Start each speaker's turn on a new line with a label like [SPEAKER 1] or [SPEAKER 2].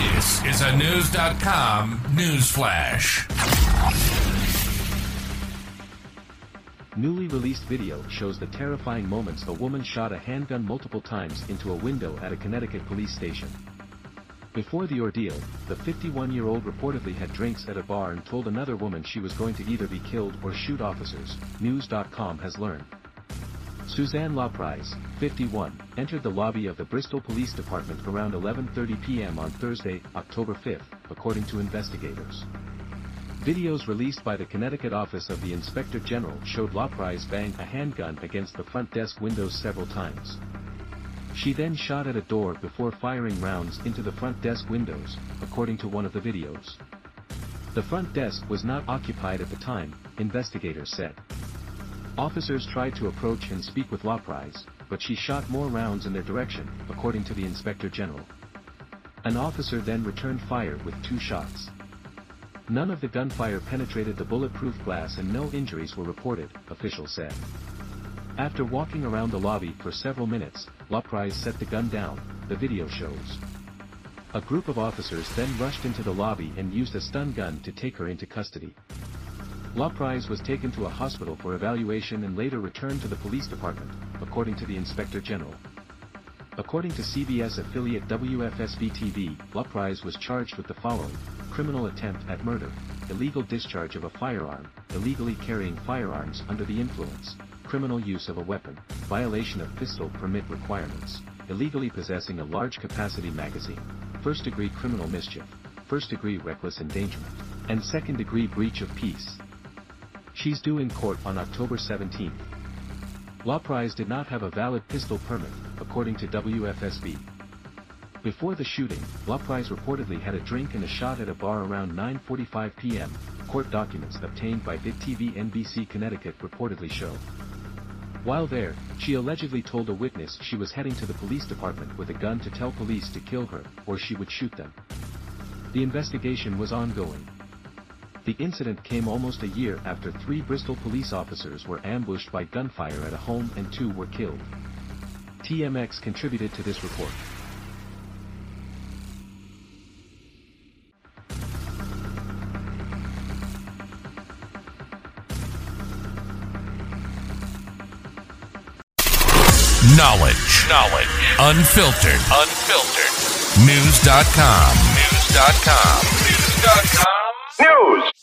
[SPEAKER 1] This is a News.com news flash.
[SPEAKER 2] Newly released video shows the terrifying moments a woman shot a handgun multiple times into a window at a Connecticut police station. Before the ordeal, the 51-year-old reportedly had drinks at a bar and told another woman she was going to either be killed or shoot officers, News.com has learned. Suzanne LaPrise, 51, entered the lobby of the Bristol Police Department around 11.30 p.m. on Thursday, October 5, according to investigators. Videos released by the Connecticut office of the Inspector General showed LaPrise bang a handgun against the front desk windows several times. She then shot at a door before firing rounds into the front desk windows, according to one of the videos. The front desk was not occupied at the time, investigators said. Officers tried to approach and speak with LaPrise, but she shot more rounds in their direction, according to the Inspector General. An officer then returned fire with two shots. None of the gunfire penetrated the bulletproof glass and no injuries were reported, officials said. After walking around the lobby for several minutes, LaPrise set the gun down, the video shows. A group of officers then rushed into the lobby and used a stun gun to take her into custody. LaPrise was taken to a hospital for evaluation and later returned to the police department, according to the Inspector General. According to CBS affiliate WFSB-TV, LaPrise was charged with the following, criminal attempt at murder, illegal discharge of a firearm, illegally carrying firearms under the influence, criminal use of a weapon, violation of pistol permit requirements, illegally possessing a large capacity magazine, first-degree criminal mischief, first-degree reckless endangerment, and second-degree breach of peace. She's due in court on October 17. LaPrise did not have a valid pistol permit, according to WFSB. Before the shooting, LaPrise reportedly had a drink and a shot at a bar around 9.45 p.m., court documents obtained by Big TV NBC Connecticut reportedly show. While there, she allegedly told a witness she was heading to the police department with a gun to tell police to kill her, or she would shoot them. The investigation was ongoing. The incident came almost a year after three Bristol police officers were ambushed by gunfire at a home and two were killed. TMX contributed to this report.
[SPEAKER 1] Knowledge. Knowledge. Unfiltered. Unfiltered. News.com. News.com. News.com. News.